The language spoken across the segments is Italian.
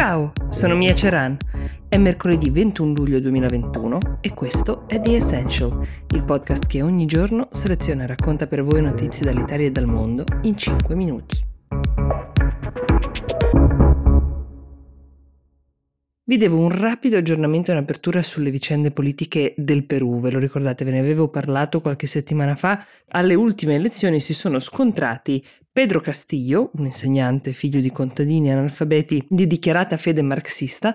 Ciao, sono Mia Ceran. È mercoledì 21 luglio 2021 e questo è The Essential, il podcast che ogni giorno seleziona e racconta per voi notizie dall'Italia e dal mondo in 5 minuti. Vi devo un rapido aggiornamento in apertura sulle vicende politiche del Perù, ve lo ricordate, ve ne avevo parlato qualche settimana fa. Alle ultime elezioni si sono scontrati Pedro Castillo, un insegnante figlio di contadini analfabeti di dichiarata fede marxista,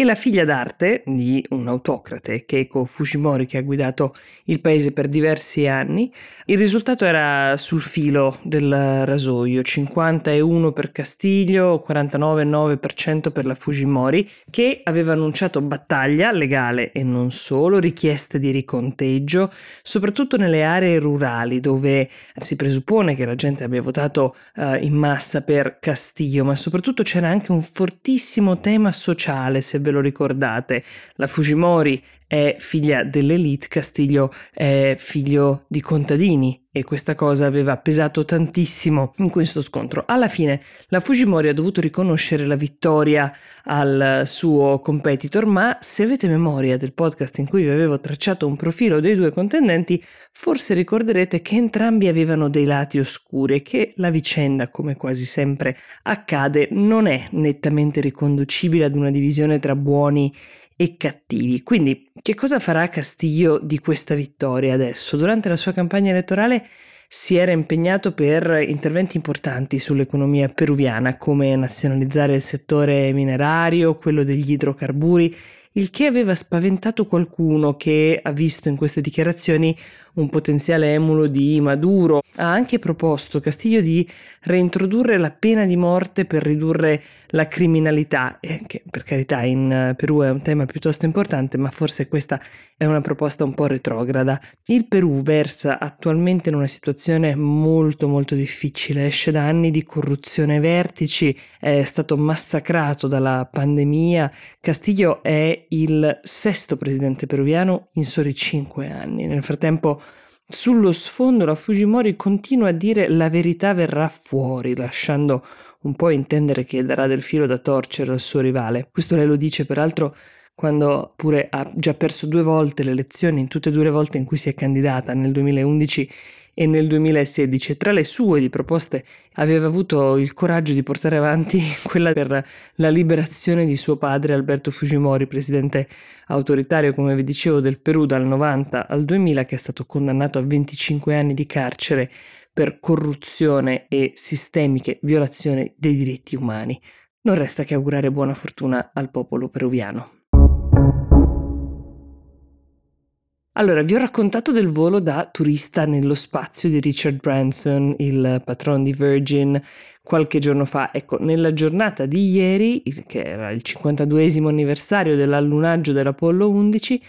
e la figlia d'arte di un autocrate, Keiko Fujimori, che ha guidato il paese per diversi anni. Il risultato era sul filo del rasoio, 51 per Castiglio, 49,9% per la Fujimori, che aveva annunciato battaglia legale e non solo, richieste di riconteggio, soprattutto nelle aree rurali dove si presuppone che la gente abbia votato uh, in massa per Castiglio, ma soprattutto c'era anche un fortissimo tema sociale, se ve lo ricordate. La Fujimori è figlia dell'elite, Castiglio è figlio di contadini e questa cosa aveva pesato tantissimo in questo scontro. Alla fine la Fujimori ha dovuto riconoscere la vittoria al suo competitor, ma se avete memoria del podcast in cui vi avevo tracciato un profilo dei due contendenti, forse ricorderete che entrambi avevano dei lati oscuri e che la vicenda, come quasi sempre accade, non è nettamente riconducibile ad una divisione tra buoni e cattivi. Quindi che cosa farà Castillo di questa vittoria adesso? Durante la sua campagna elettorale si era impegnato per interventi importanti sull'economia peruviana, come nazionalizzare il settore minerario, quello degli idrocarburi il che aveva spaventato qualcuno che ha visto in queste dichiarazioni un potenziale emulo di Maduro. Ha anche proposto Castiglio di reintrodurre la pena di morte per ridurre la criminalità, eh, che per carità in Perù è un tema piuttosto importante, ma forse questa è una proposta un po' retrograda. Il Perù versa attualmente in una situazione molto molto difficile, esce da anni di corruzione ai vertici, è stato massacrato dalla pandemia. Castiglio è il sesto presidente peruviano in soli cinque anni. Nel frattempo, sullo sfondo, la Fujimori continua a dire la verità verrà fuori, lasciando un po' intendere che darà del filo da torcere al suo rivale. Questo lei lo dice peraltro quando pure ha già perso due volte le elezioni, in tutte e due le volte in cui si è candidata, nel 2011 e nel 2016 tra le sue di proposte aveva avuto il coraggio di portare avanti quella per la liberazione di suo padre Alberto Fujimori, presidente autoritario, come vi dicevo, del Perù dal 90 al 2000, che è stato condannato a 25 anni di carcere per corruzione e sistemiche violazioni dei diritti umani. Non resta che augurare buona fortuna al popolo peruviano. Allora, vi ho raccontato del volo da turista nello spazio di Richard Branson, il patron di Virgin, qualche giorno fa. Ecco, nella giornata di ieri, che era il 52 anniversario dell'allunaggio dell'Apollo 11,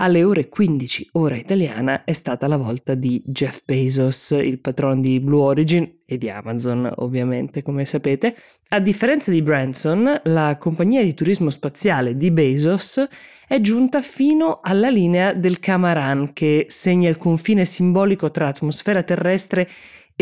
alle ore 15 ora italiana è stata la volta di Jeff Bezos, il patron di Blue Origin e di Amazon, ovviamente, come sapete. A differenza di Branson, la compagnia di turismo spaziale di Bezos è giunta fino alla linea del Camaran, che segna il confine simbolico tra atmosfera terrestre e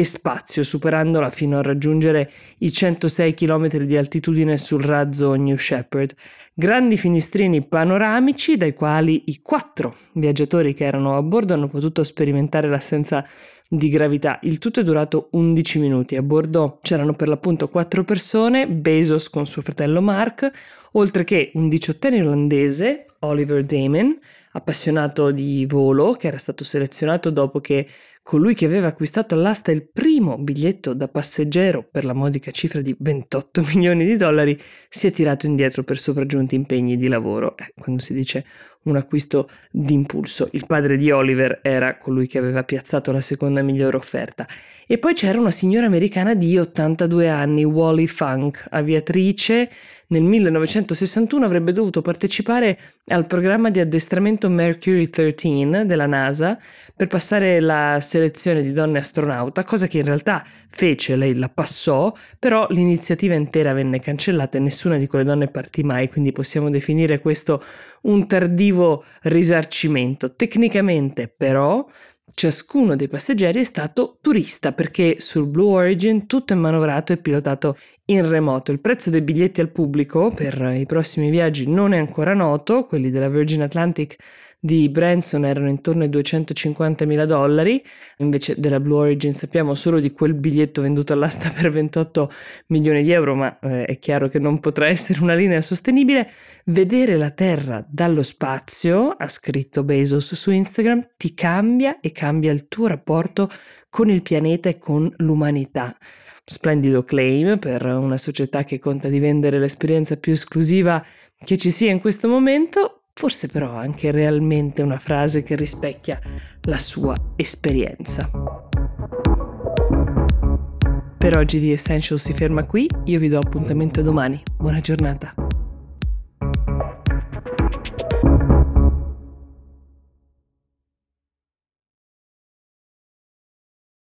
spazio, superandola fino a raggiungere i 106 km di altitudine sul razzo New Shepard. Grandi finestrini panoramici dai quali i quattro viaggiatori che erano a bordo hanno potuto sperimentare l'assenza di gravità. Il tutto è durato 11 minuti. A bordo c'erano per l'appunto quattro persone, Bezos con suo fratello Mark, oltre che un diciottenne olandese, Oliver Damon, appassionato di volo, che era stato selezionato dopo che colui che aveva acquistato all'asta il primo biglietto da passeggero per la modica cifra di 28 milioni di dollari si è tirato indietro per sopraggiunti impegni di lavoro. Eh, quando si dice un acquisto d'impulso. Il padre di Oliver era colui che aveva piazzato la seconda migliore offerta. E poi c'era una signora americana di 82 anni, Wally Funk, aviatrice. Nel 1961 avrebbe dovuto partecipare al programma di addestramento Mercury 13 della NASA per passare la selezione di donne astronauta, cosa che in realtà fece, lei la passò, però l'iniziativa intera venne cancellata e nessuna di quelle donne partì mai, quindi possiamo definire questo un tardivo risarcimento. Tecnicamente però ciascuno dei passeggeri è stato turista perché sul Blue Origin tutto è manovrato e pilotato in remoto. Il prezzo dei biglietti al pubblico per i prossimi viaggi non è ancora noto, quelli della Virgin Atlantic di Branson erano intorno ai 250 mila dollari, invece della Blue Origin sappiamo solo di quel biglietto venduto all'asta per 28 milioni di euro, ma eh, è chiaro che non potrà essere una linea sostenibile. Vedere la Terra dallo spazio, ha scritto Bezos su Instagram, ti cambia e cambia il tuo rapporto con il pianeta e con l'umanità. Splendido claim per una società che conta di vendere l'esperienza più esclusiva che ci sia in questo momento, forse però anche realmente una frase che rispecchia la sua esperienza. Per oggi The Essential si ferma qui, io vi do appuntamento domani. Buona giornata.